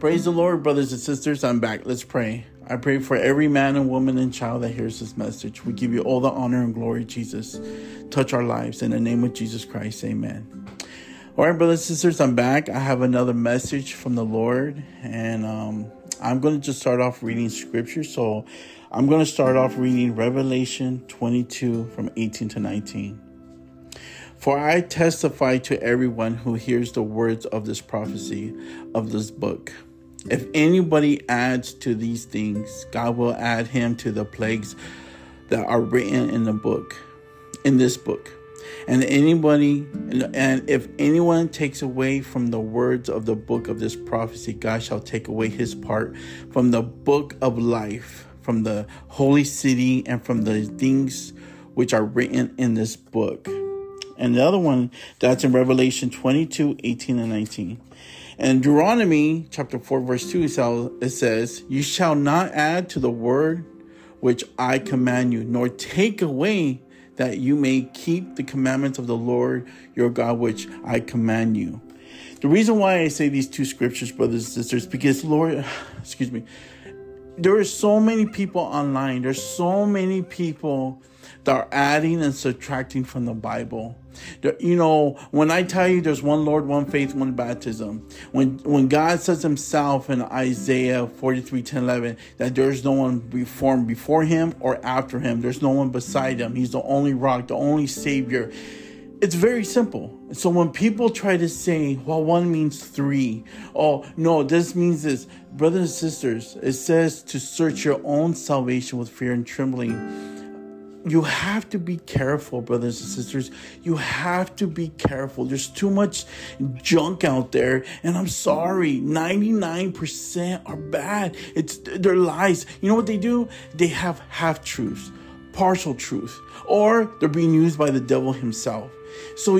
Praise the Lord, brothers and sisters. I'm back. Let's pray. I pray for every man and woman and child that hears this message. We give you all the honor and glory, Jesus. Touch our lives in the name of Jesus Christ. Amen. All right, brothers and sisters, I'm back. I have another message from the Lord, and um, I'm going to just start off reading scripture. So I'm going to start off reading Revelation 22 from 18 to 19. For I testify to everyone who hears the words of this prophecy of this book. If anybody adds to these things, God will add him to the plagues that are written in the book, in this book. And anybody, and if anyone takes away from the words of the book of this prophecy, God shall take away his part from the book of life, from the holy city, and from the things which are written in this book. And the other one that's in Revelation 22, 18 and 19. And Deuteronomy chapter 4, verse 2, it says, You shall not add to the word which I command you, nor take away that you may keep the commandments of the Lord your God, which I command you. The reason why I say these two scriptures, brothers and sisters, because Lord, excuse me, there are so many people online. There's so many people that are adding and subtracting from the Bible. You know, when I tell you there's one Lord, one faith, one baptism, when when God says himself in Isaiah 43, 10, 11, that there's no one before him or after him, there's no one beside him. He's the only rock, the only savior. It's very simple. So when people try to say, well, one means three, oh, no, this means this, brothers and sisters, it says to search your own salvation with fear and trembling you have to be careful, brothers and sisters. You have to be careful. There's too much junk out there, and I'm sorry, 99% are bad. It's they're lies. You know what they do? They have half truths, partial truth, or they're being used by the devil himself. So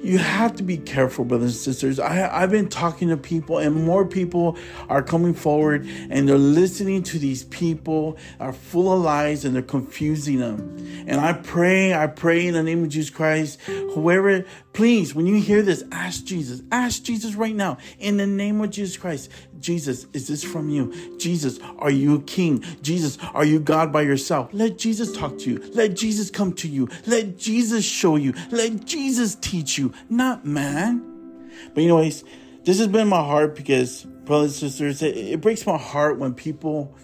you have to be careful, brothers and sisters. I, I've been talking to people, and more people are coming forward and they're listening to these people are full of lies and they're confusing them. And I pray, I pray in the name of Jesus Christ, whoever, please, when you hear this, ask Jesus. Ask Jesus right now in the name of Jesus Christ. Jesus, is this from you? Jesus, are you king? Jesus, are you God by yourself? Let Jesus talk to you. Let Jesus come to you. Let Jesus show you. Let Jesus teach you not man. But anyways, this has been my heart because, brothers and sisters, it, it breaks my heart when people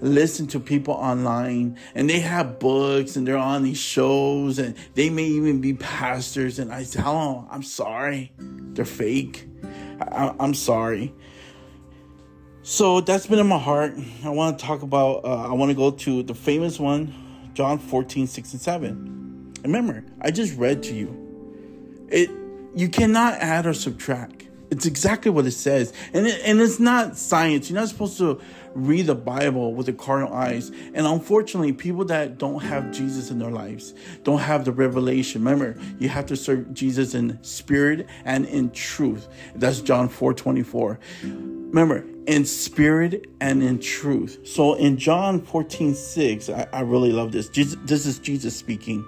listen to people online and they have books and they're on these shows and they may even be pastors and I tell them, I'm sorry, they're fake. I, am sorry. So that's been in my heart. I want to talk about, uh, I want to go to the famous one, John 14, 6 and 7. Remember, I just read to you. It you cannot add or subtract. It's exactly what it says. And, it, and it's not science. You're not supposed to read the Bible with the carnal eyes. And unfortunately, people that don't have Jesus in their lives don't have the revelation. Remember, you have to serve Jesus in spirit and in truth. That's John 4 24. Remember, in spirit and in truth. So in John 14 6, I, I really love this. Jesus, this is Jesus speaking.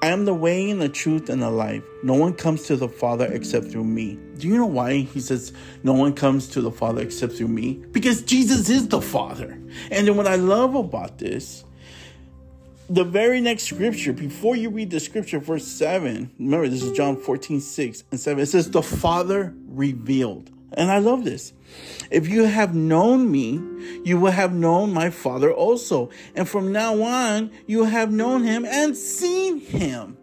I am the way and the truth and the life. No one comes to the Father except through me. Do you know why he says no one comes to the Father except through me? Because Jesus is the Father. And then what I love about this, the very next scripture, before you read the scripture, verse 7, remember this is John 14, 6 and 7, it says, The Father revealed. And I love this. If you have known me, you will have known my Father also. And from now on, you have known him and seen him.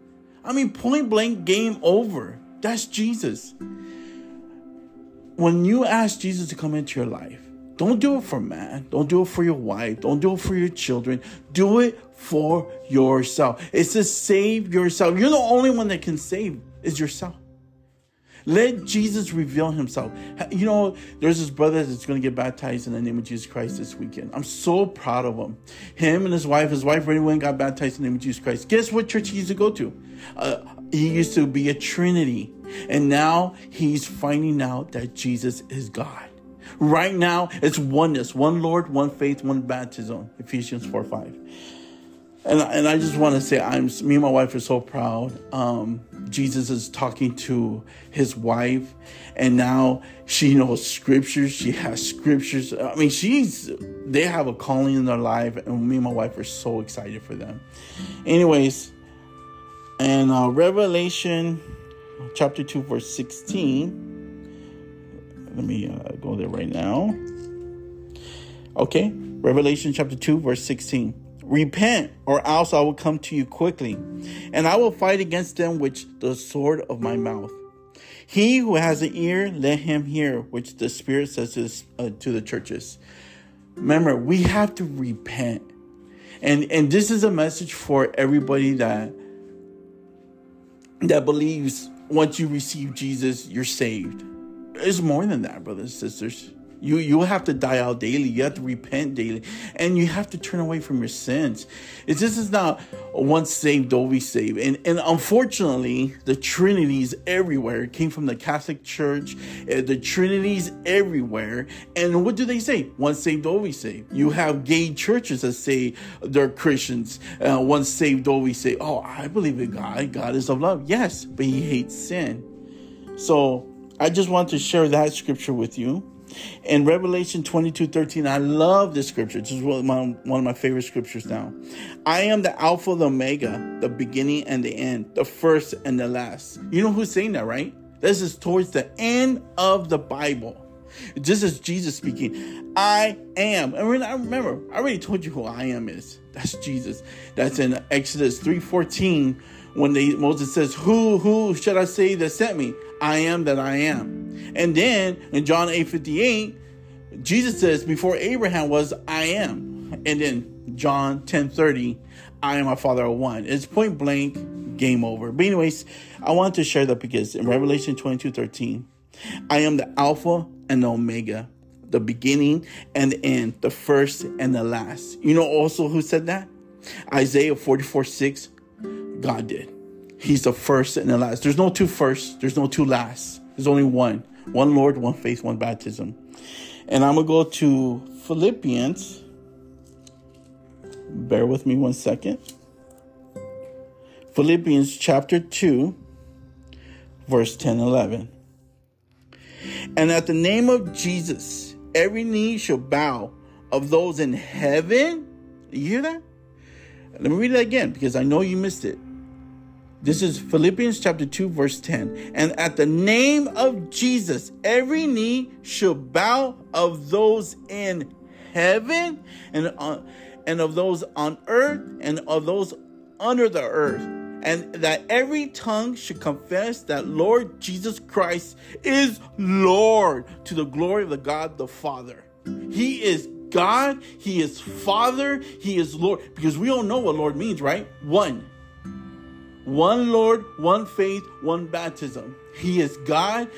I mean, point blank, game over. That's Jesus. When you ask Jesus to come into your life, don't do it for man. Don't do it for your wife. Don't do it for your children. Do it for yourself. It's to save yourself. You're the only one that can save is yourself. Let Jesus reveal himself. You know, there's this brother that's going to get baptized in the name of Jesus Christ this weekend. I'm so proud of him. Him and his wife, his wife went and got baptized in the name of Jesus Christ. Guess what church he used to go to? Uh, he used to be a Trinity. And now he's finding out that Jesus is God. Right now, it's oneness one Lord, one faith, one baptism. Ephesians 4 5. And and I just want to say I'm me and my wife are so proud. Um, Jesus is talking to his wife, and now she knows scriptures. She has scriptures. I mean, she's they have a calling in their life, and me and my wife are so excited for them. Anyways, and uh, Revelation chapter two verse sixteen. Let me uh, go there right now. Okay, Revelation chapter two verse sixteen. Repent, or else I will come to you quickly, and I will fight against them with the sword of my mouth. He who has an ear, let him hear, which the Spirit says to, uh, to the churches. Remember, we have to repent. And, and this is a message for everybody that that believes once you receive Jesus, you're saved. It's more than that, brothers and sisters. You you have to die out daily. You have to repent daily, and you have to turn away from your sins. It's, this is not once saved, always saved. And and unfortunately, the Trinity's everywhere. It came from the Catholic Church. Uh, the Trinity's everywhere. And what do they say? Once saved, always saved. You have gay churches that say they're Christians. Uh, once saved, always saved. Oh, I believe in God. God is of love. Yes, but He hates sin. So I just want to share that scripture with you. In Revelation 22 13, I love this scripture. This is one of, my, one of my favorite scriptures now. I am the Alpha, the Omega, the beginning and the end, the first and the last. You know who's saying that, right? This is towards the end of the Bible. This is Jesus speaking. I am. I mean, I remember, I already told you who I am is. That's Jesus. That's in Exodus 3:14 when they, Moses says, Who, who should I say that sent me? I am that I am. And then in John 8 58, Jesus says, Before Abraham was, I am. And then John 10 30, I am my father of one. It's point blank, game over. But, anyways, I want to share that because in Revelation 22 13, I am the Alpha and the Omega, the beginning and the end, the first and the last. You know also who said that? Isaiah 44 6, God did. He's the first and the last. There's no two firsts, there's no two last. There's only one. One Lord, one faith, one baptism. And I'm going to go to Philippians. Bear with me one second. Philippians chapter 2, verse 10 11. And at the name of Jesus, every knee shall bow of those in heaven. You hear that? Let me read it again because I know you missed it. This is Philippians chapter 2, verse 10. And at the name of Jesus, every knee shall bow of those in heaven and, on, and of those on earth and of those under the earth. And that every tongue should confess that Lord Jesus Christ is Lord to the glory of the God the Father. He is God, He is Father, He is Lord. Because we all know what Lord means, right? One. One Lord, one faith, one baptism. He is God.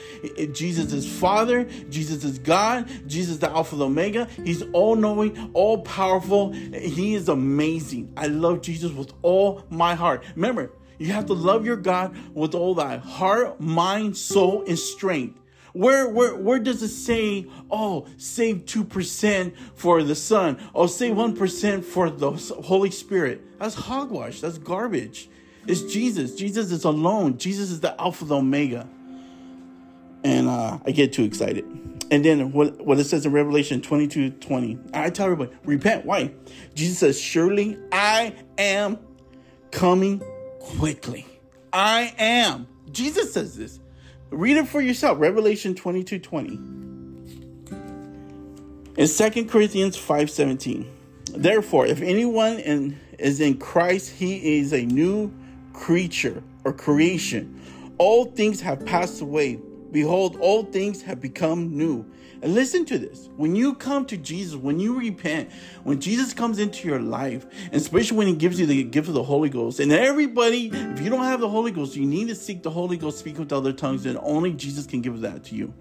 Jesus is Father. Jesus is God. Jesus is the Alpha and Omega. He's all knowing, all powerful. He is amazing. I love Jesus with all my heart. Remember, you have to love your God with all thy heart, mind, soul, and strength. Where, where, where does it say, oh, save 2% for the Son, oh, save 1% for the Holy Spirit? That's hogwash. That's garbage. It's Jesus. Jesus is alone. Jesus is the Alpha, the Omega. And uh, I get too excited. And then what, what it says in Revelation 22 20, I tell everybody, repent. Why? Jesus says, Surely I am coming quickly. I am. Jesus says this. Read it for yourself. Revelation 22 20. In 2 Corinthians 5 17. Therefore, if anyone in, is in Christ, he is a new creature or creation. All things have passed away. Behold, all things have become new. And listen to this. When you come to Jesus, when you repent, when Jesus comes into your life, and especially when he gives you the gift of the Holy Ghost, and everybody, if you don't have the Holy Ghost, you need to seek the Holy Ghost, speak with other tongues, and only Jesus can give that to you.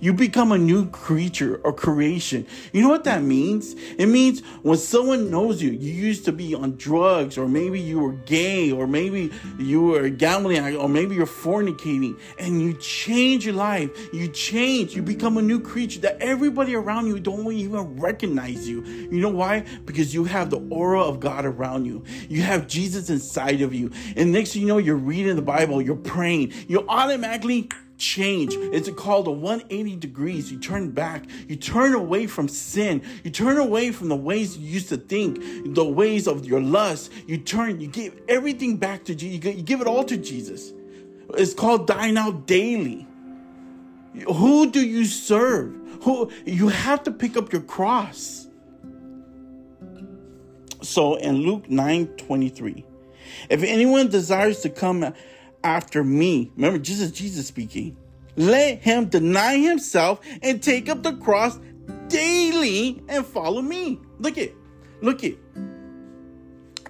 You become a new creature or creation. You know what that means? It means when someone knows you, you used to be on drugs, or maybe you were gay, or maybe you were gambling, or maybe you're fornicating, and you change your life. You change. You become a new creature that everybody around you don't even recognize you. You know why? Because you have the aura of God around you. You have Jesus inside of you. And next thing you know, you're reading the Bible, you're praying, you automatically change. It's called a 180 degrees. You turn back. You turn away from sin. You turn away from the ways you used to think, the ways of your lust. You turn, you give everything back to Jesus. You give it all to Jesus. It's called dying out daily. Who do you serve? Who you have to pick up your cross. So in Luke 9 23, if anyone desires to come after me. Remember, Jesus, Jesus speaking. Let him deny himself and take up the cross daily and follow me. Look it. Look it.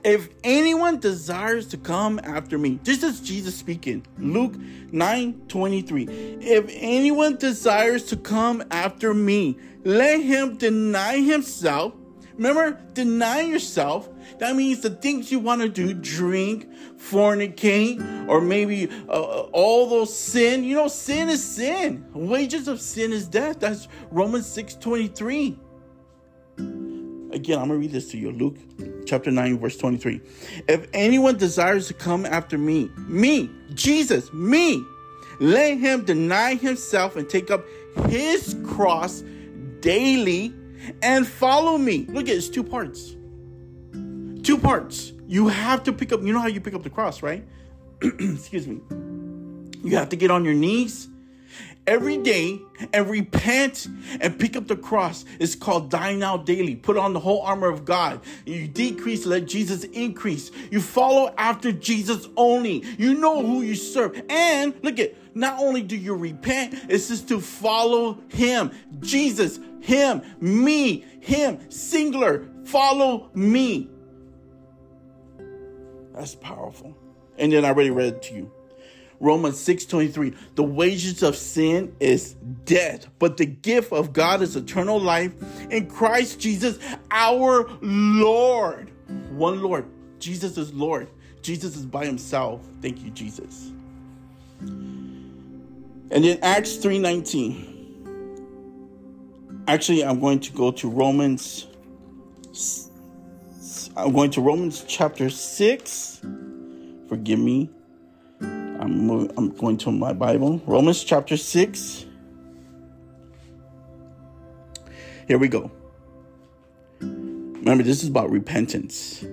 If anyone desires to come after me, this is Jesus speaking. Luke 9 23. If anyone desires to come after me, let him deny himself Remember, deny yourself. That means the things you want to do drink, fornicate, or maybe uh, uh, all those sin. You know, sin is sin. Wages of sin is death. That's Romans 6 23. Again, I'm going to read this to you. Luke chapter 9, verse 23. If anyone desires to come after me, me, Jesus, me, let him deny himself and take up his cross daily and follow me. Look at it's two parts. Two parts. You have to pick up, you know how you pick up the cross, right? Excuse me. You have to get on your knees every day and repent and pick up the cross. It's called dying out daily. Put on the whole armor of God. You decrease, let Jesus increase. You follow after Jesus only. You know who you serve. And look at, not only do you repent, it's just to follow Him. Jesus, Him, me, Him, singular. Follow me. That's powerful. And then I already read to you. Romans 6:23 The wages of sin is death, but the gift of God is eternal life in Christ Jesus our Lord. One Lord. Jesus is Lord. Jesus is by himself. Thank you Jesus. And then Acts 3:19 Actually, I'm going to go to Romans I'm going to Romans chapter 6. Forgive me. I'm, I'm going to my Bible, Romans chapter 6. Here we go. Remember, this is about repentance.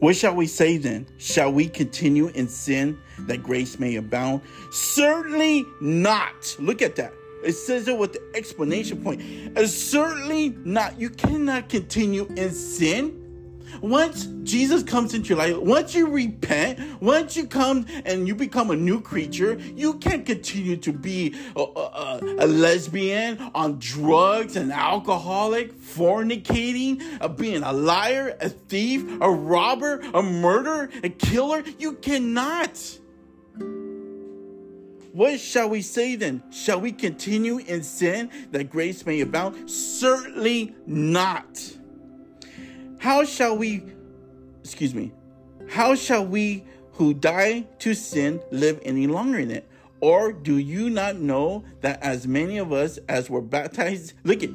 What shall we say then? Shall we continue in sin that grace may abound? Certainly not. Look at that. It says it with the explanation point. Uh, certainly not. You cannot continue in sin once Jesus comes into your life, once you repent, once you come and you become a new creature, you can't continue to be a, a, a lesbian on drugs, an alcoholic, fornicating, uh, being a liar, a thief, a robber, a murderer, a killer. You cannot. What shall we say then? Shall we continue in sin that grace may abound? Certainly not. How shall we, excuse me, how shall we who die to sin live any longer in it? Or do you not know that as many of us as were baptized, look at,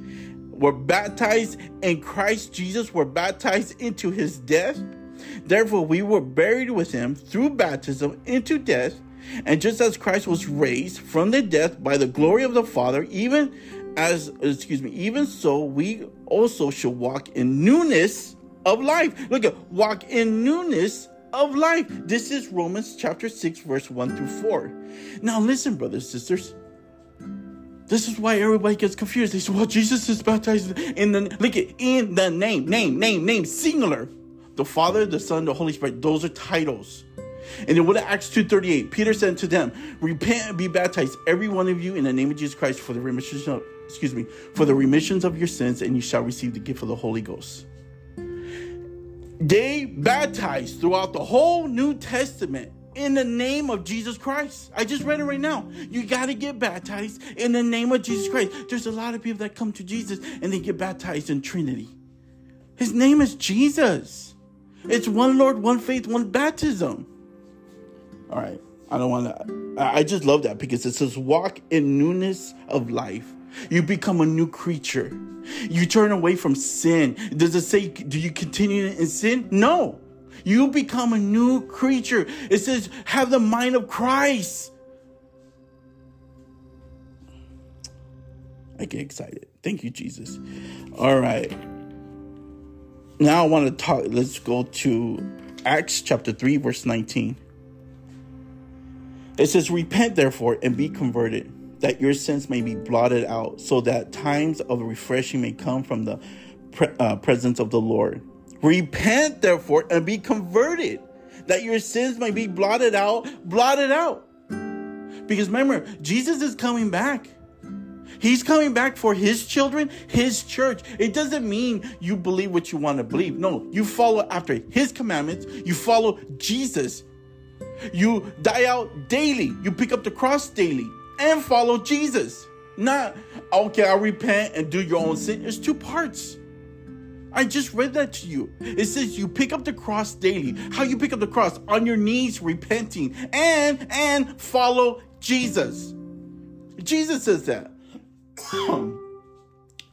were baptized in Christ Jesus, were baptized into his death? Therefore, we were buried with him through baptism into death. And just as Christ was raised from the death by the glory of the Father, even as, excuse me, even so, we also should walk in newness of life. Look at walk in newness of life. This is Romans chapter 6, verse 1 through 4. Now, listen, brothers, sisters. This is why everybody gets confused. They say, well, Jesus is baptized in the look at in the name, name, name, name, singular. The Father, the Son, the Holy Spirit, those are titles. And then what Acts 2.38, Peter said to them, Repent and be baptized, every one of you, in the name of Jesus Christ for the remission of excuse me, for the remissions of your sins, and you shall receive the gift of the Holy Ghost they baptized throughout the whole New Testament in the name of Jesus Christ. I just read it right now. You got to get baptized in the name of Jesus Christ. There's a lot of people that come to Jesus and they get baptized in Trinity. His name is Jesus. It's one Lord, one faith, one baptism. All right. I don't want to. I just love that because it says, walk in newness of life. You become a new creature. You turn away from sin. Does it say, do you continue in sin? No. You become a new creature. It says, have the mind of Christ. I get excited. Thank you, Jesus. All right. Now I want to talk. Let's go to Acts chapter 3, verse 19. It says, Repent therefore and be converted, that your sins may be blotted out, so that times of refreshing may come from the pre- uh, presence of the Lord. Repent therefore and be converted, that your sins may be blotted out, blotted out. Because remember, Jesus is coming back. He's coming back for his children, his church. It doesn't mean you believe what you want to believe. No, you follow after his commandments. You follow Jesus. You die out daily. You pick up the cross daily and follow Jesus. Not, okay, I'll repent and do your own sin. There's two parts. I just read that to you. It says you pick up the cross daily. How you pick up the cross? On your knees, repenting and and follow Jesus. Jesus says that.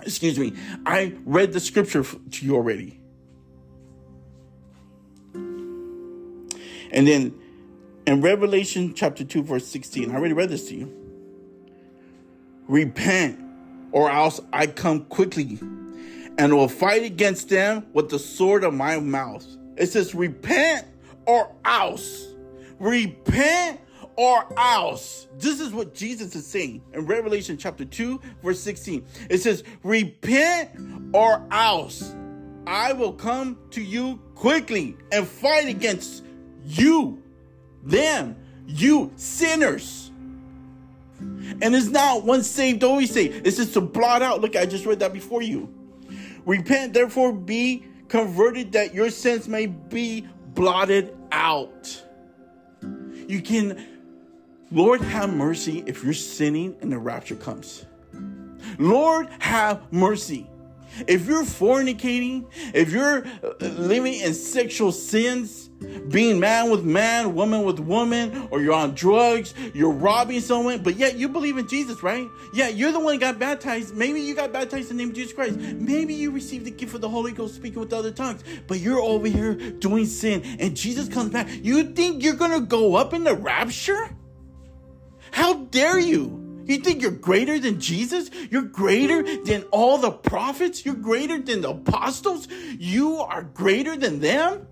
Excuse me. I read the scripture to you already. And then in Revelation chapter 2, verse 16, I already read this to you. Repent, or else I come quickly and will fight against them with the sword of my mouth. It says, Repent, or else. Repent, or else. This is what Jesus is saying in Revelation chapter 2, verse 16. It says, Repent, or else I will come to you quickly and fight against you them, you sinners. And it's not once saved, always saved. It's just to blot out. Look, I just read that before you. Repent, therefore, be converted that your sins may be blotted out. You can, Lord, have mercy if you're sinning and the rapture comes. Lord, have mercy. If you're fornicating, if you're uh, living in sexual sins, being man with man, woman with woman, or you're on drugs, you're robbing someone, but yet you believe in Jesus, right? Yeah, you're the one got baptized. Maybe you got baptized in the name of Jesus Christ. Maybe you received the gift of the Holy Ghost speaking with other tongues, but you're over here doing sin and Jesus comes back. You think you're going to go up in the rapture? How dare you? You think you're greater than Jesus? You're greater than all the prophets? You're greater than the apostles? You are greater than them?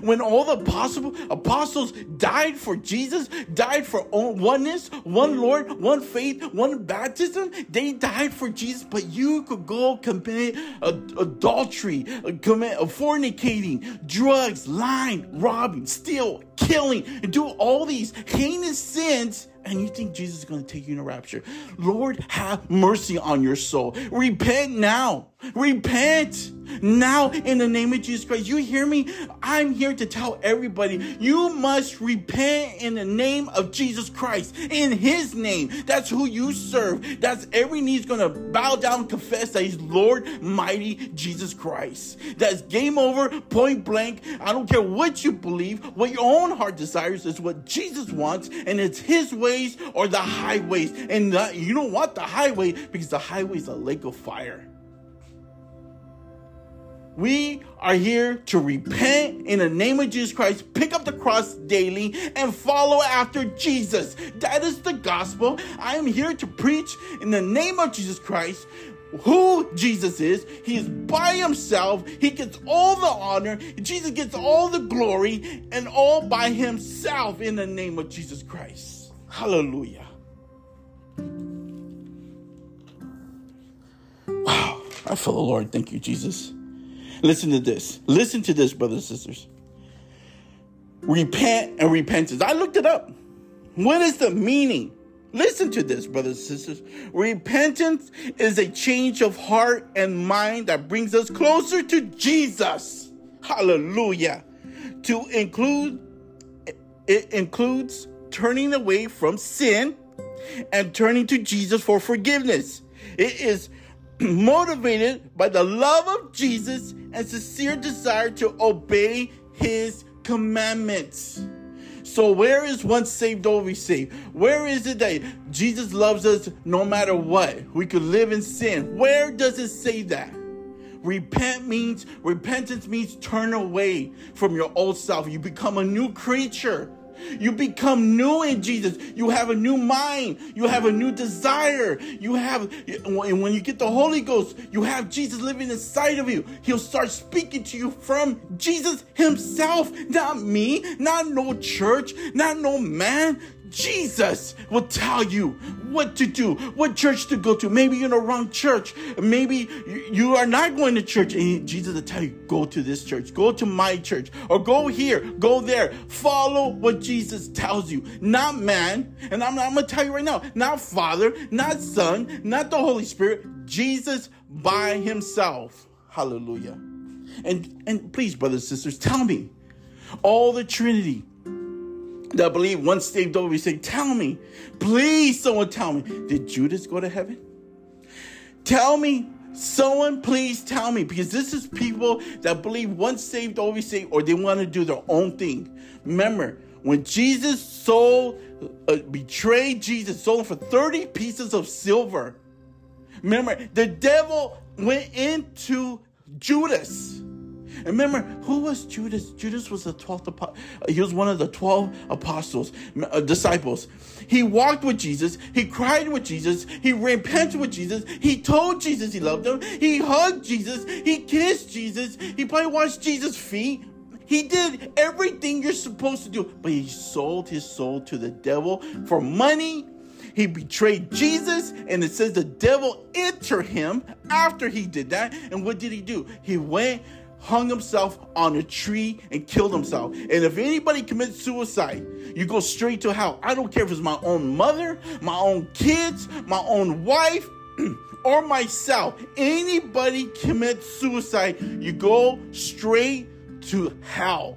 When all the possible apostles died for Jesus, died for oneness, one Lord, one faith, one baptism, they died for Jesus, but you could go commit adultery, uh, commit uh, fornicating, drugs, lying, robbing, steal, killing, and do all these heinous sins and you think Jesus is going to take you in a rapture. Lord, have mercy on your soul. Repent now. Repent now in the name of Jesus Christ. You hear me? I'm here to tell everybody you must repent in the name of Jesus Christ. In his name. That's who you serve. That's every knee's to bow down confess that he's Lord mighty Jesus Christ. That's game over, point blank. I don't care what you believe. What your own heart desires is what Jesus wants, and it's his ways or the highways. And the, you don't want the highway because the highway is a lake of fire. We are here to repent in the name of Jesus Christ, pick up the cross daily, and follow after Jesus. That is the gospel. I am here to preach in the name of Jesus Christ who Jesus is. He is by himself. He gets all the honor. Jesus gets all the glory and all by himself in the name of Jesus Christ. Hallelujah. Wow. I feel the Lord. Thank you, Jesus. Listen to this. Listen to this, brothers and sisters. Repent and repentance. I looked it up. What is the meaning? Listen to this, brothers and sisters. Repentance is a change of heart and mind that brings us closer to Jesus. Hallelujah. To include it includes turning away from sin and turning to Jesus for forgiveness. It is motivated by the love of Jesus and sincere desire to obey his commandments. So, where is once saved, always saved? Where is it that Jesus loves us no matter what? We could live in sin. Where does it say that? Repent means, repentance means turn away from your old self. You become a new creature. You become new in Jesus. You have a new mind. You have a new desire. You have, and when you get the Holy Ghost, you have Jesus living inside of you. He'll start speaking to you from Jesus Himself, not me, not no church, not no man. Jesus will tell you what to do, what church to go to. Maybe you're in the wrong church. Maybe you are not going to church. And Jesus will tell you, go to this church, go to my church, or go here, go there. Follow what Jesus tells you, not man. And I'm, I'm going to tell you right now, not Father, not Son, not the Holy Spirit, Jesus by himself. Hallelujah. And, and please, brothers and sisters, tell me, all the Trinity, that believe once saved always say, Tell me, please, someone tell me, did Judas go to heaven? Tell me, someone please tell me, because this is people that believe once saved always saved, or they want to do their own thing. Remember, when Jesus sold, uh, betrayed Jesus, sold for 30 pieces of silver. Remember, the devil went into Judas remember, who was Judas? Judas was the 12th apostle. He was one of the 12 apostles, uh, disciples. He walked with Jesus. He cried with Jesus. He repented with Jesus. He told Jesus he loved him. He hugged Jesus. He kissed Jesus. He probably washed Jesus' feet. He did everything you're supposed to do, but he sold his soul to the devil for money. He betrayed Jesus, and it says the devil entered him after he did that. And what did he do? He went hung himself on a tree and killed himself. And if anybody commits suicide, you go straight to hell. I don't care if it's my own mother, my own kids, my own wife, or myself. Anybody commits suicide, you go straight to hell.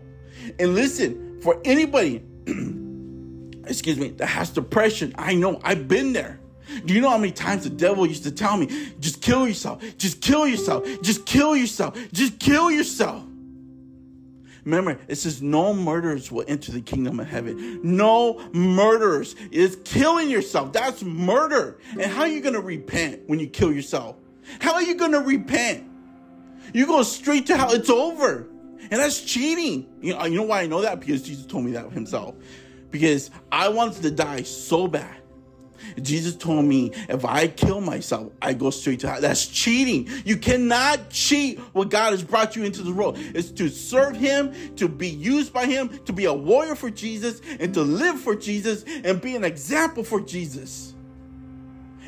And listen, for anybody, excuse me, that has depression, I know I've been there. Do you know how many times the devil used to tell me, just kill yourself, just kill yourself, just kill yourself, just kill yourself? Remember, it says no murderers will enter the kingdom of heaven. No murderers is killing yourself. That's murder. And how are you going to repent when you kill yourself? How are you going to repent? You go straight to hell. It's over. And that's cheating. You know, you know why I know that? Because Jesus told me that himself. Because I wanted to die so bad. Jesus told me if I kill myself, I go straight to hell. That's cheating. You cannot cheat what God has brought you into the world. It's to serve Him, to be used by Him, to be a warrior for Jesus, and to live for Jesus and be an example for Jesus.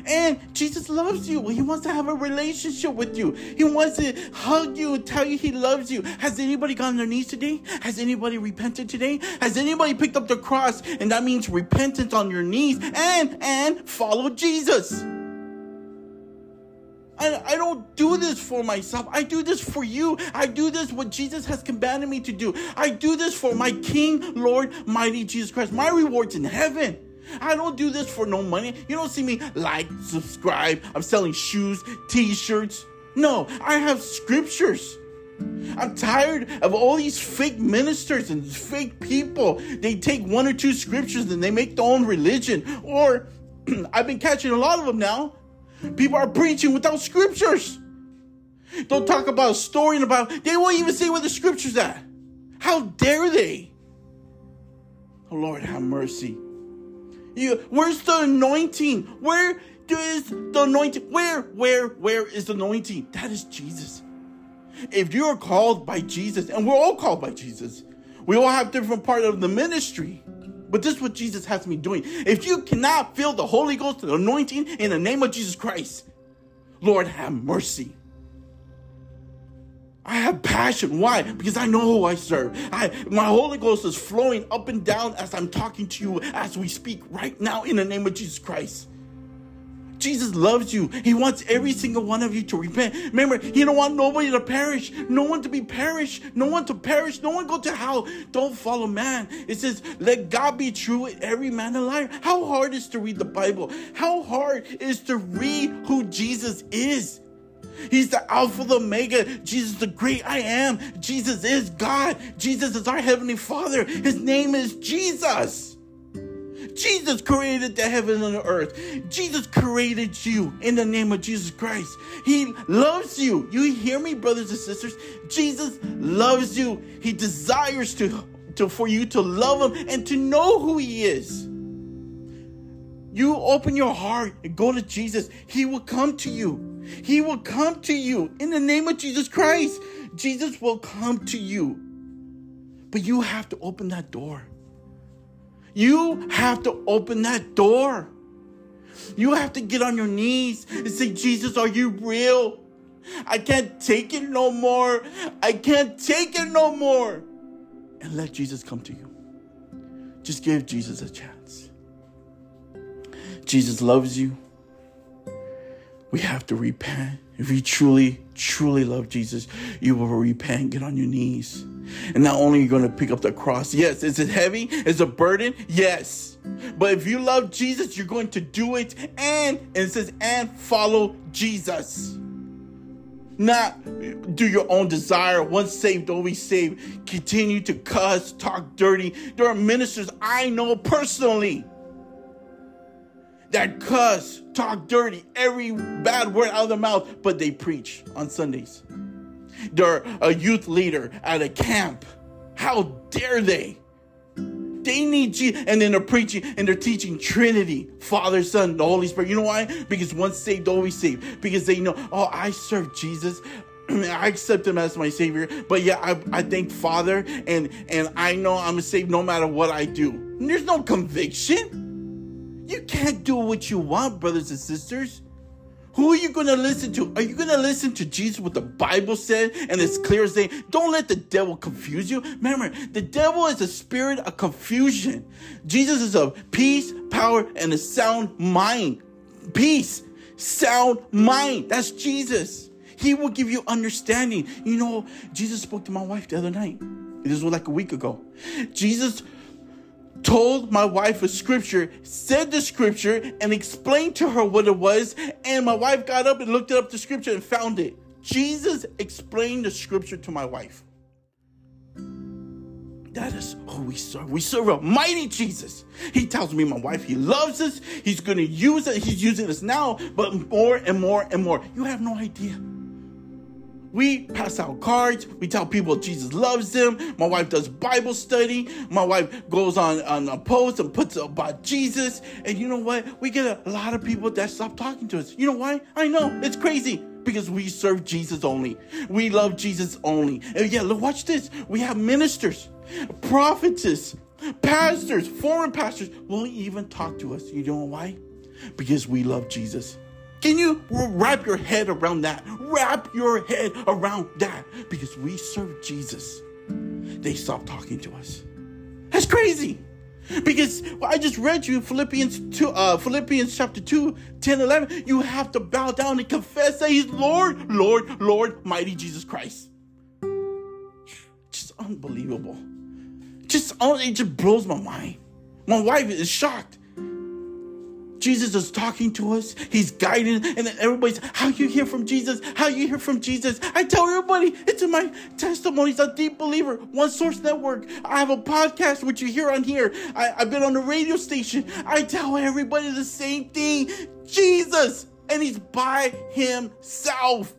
And Jesus loves you. He wants to have a relationship with you. He wants to hug you tell you he loves you. Has anybody gone on their knees today? Has anybody repented today? Has anybody picked up the cross? And that means repentance on your knees and and follow Jesus. I, I don't do this for myself. I do this for you. I do this what Jesus has commanded me to do. I do this for my King, Lord, mighty Jesus Christ. My reward's in heaven. I don't do this for no money. You don't see me like, subscribe. I'm selling shoes, t shirts. No, I have scriptures. I'm tired of all these fake ministers and fake people. They take one or two scriptures and they make their own religion. Or I've been catching a lot of them now. People are preaching without scriptures. Don't talk about a story and about they won't even say where the scripture's at. How dare they? Oh Lord, have mercy. You, where's the anointing? Where is the anointing? Where, where, where is the anointing? That is Jesus. If you are called by Jesus, and we're all called by Jesus, we all have different part of the ministry. But this is what Jesus has me doing. If you cannot feel the Holy Ghost, the anointing in the name of Jesus Christ, Lord, have mercy. I have passion. Why? Because I know who I serve. I, my Holy Ghost is flowing up and down as I'm talking to you as we speak right now in the name of Jesus Christ. Jesus loves you. He wants every single one of you to repent. Remember, He don't want nobody to perish. No one to be perished. No one to perish. No one go to hell. Don't follow man. It says, let God be true and every man a liar. How hard is to read the Bible? How hard is to read who Jesus is? He's the Alpha, the Omega. Jesus, the great I am. Jesus is God. Jesus is our Heavenly Father. His name is Jesus. Jesus created the heaven and the earth. Jesus created you in the name of Jesus Christ. He loves you. You hear me, brothers and sisters? Jesus loves you. He desires to, to for you to love him and to know who he is. You open your heart and go to Jesus. He will come to you. He will come to you in the name of Jesus Christ. Jesus will come to you. But you have to open that door. You have to open that door. You have to get on your knees and say, Jesus, are you real? I can't take it no more. I can't take it no more. And let Jesus come to you. Just give Jesus a chance. Jesus loves you. We have to repent. If you truly, truly love Jesus, you will repent, get on your knees. And not only are you going to pick up the cross, yes, is it heavy? Is it a burden? Yes. But if you love Jesus, you're going to do it and, and it says, and follow Jesus. Not do your own desire. Once saved, always saved. Continue to cuss, talk dirty. There are ministers I know personally that cuss, talk dirty, every bad word out of their mouth, but they preach on Sundays. They're a youth leader at a camp. How dare they? They need Jesus. And then they're preaching and they're teaching Trinity, Father, Son, the Holy Spirit. You know why? Because once saved, always saved. Because they know, oh, I serve Jesus. I accept him as my savior, but yeah, I, I thank Father, and and I know I'm saved no matter what I do. And there's no conviction. You can't do what you want, brothers and sisters. Who are you going to listen to? Are you going to listen to Jesus, what the Bible said, and it's clear as day? Don't let the devil confuse you. Remember, the devil is a spirit of confusion. Jesus is of peace, power, and a sound mind. Peace, sound mind. That's Jesus. He will give you understanding. You know, Jesus spoke to my wife the other night. This was like a week ago. Jesus told my wife a scripture, said the scripture, and explained to her what it was. And my wife got up and looked up the scripture and found it. Jesus explained the scripture to my wife. That is who we serve. We serve a mighty Jesus. He tells me, my wife, he loves us. He's going to use it. He's using us now, but more and more and more. You have no idea. We pass out cards. We tell people Jesus loves them. My wife does Bible study. My wife goes on, on a post and puts up about Jesus. And you know what? We get a, a lot of people that stop talking to us. You know why? I know. It's crazy because we serve Jesus only. We love Jesus only. And yeah, look, watch this. We have ministers, prophetess, pastors, foreign pastors won't even talk to us. You know why? Because we love Jesus. Can you wrap your head around that? Wrap your head around that because we serve Jesus. They stop talking to us. That's crazy. Because I just read you Philippians 2, uh, Philippians chapter 2, 10, 11. You have to bow down and confess that He's Lord, Lord, Lord, mighty Jesus Christ. Just unbelievable. Just it just blows my mind. My wife is shocked. Jesus is talking to us. He's guiding. And then everybody's, how you hear from Jesus? How you hear from Jesus? I tell everybody, it's in my testimonies, a deep believer, One Source Network. I have a podcast, which you hear on here. I, I've been on the radio station. I tell everybody the same thing. Jesus. And he's by himself.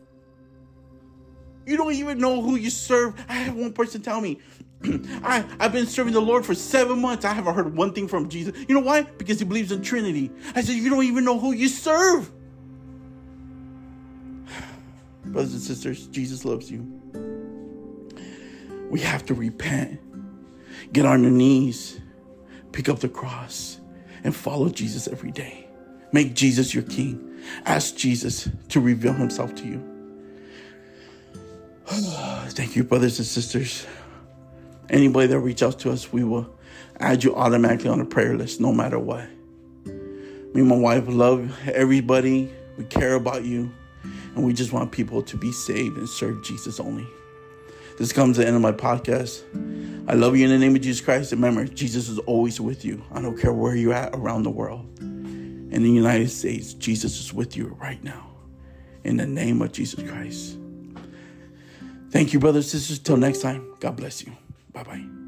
You don't even know who you serve. I had one person tell me, I, I've been serving the Lord for seven months. I haven't heard one thing from Jesus. You know why? Because he believes in Trinity. I said, You don't even know who you serve. Brothers and sisters, Jesus loves you. We have to repent, get on your knees, pick up the cross, and follow Jesus every day. Make Jesus your king. Ask Jesus to reveal himself to you. Thank you, brothers and sisters. Anybody that reach out to us, we will add you automatically on the prayer list no matter what. Me and my wife love everybody. We care about you. And we just want people to be saved and serve Jesus only. This comes to the end of my podcast. I love you in the name of Jesus Christ. Remember, Jesus is always with you. I don't care where you're at around the world. In the United States, Jesus is with you right now. In the name of Jesus Christ. Thank you, brothers and sisters. Till next time, God bless you. 拜拜。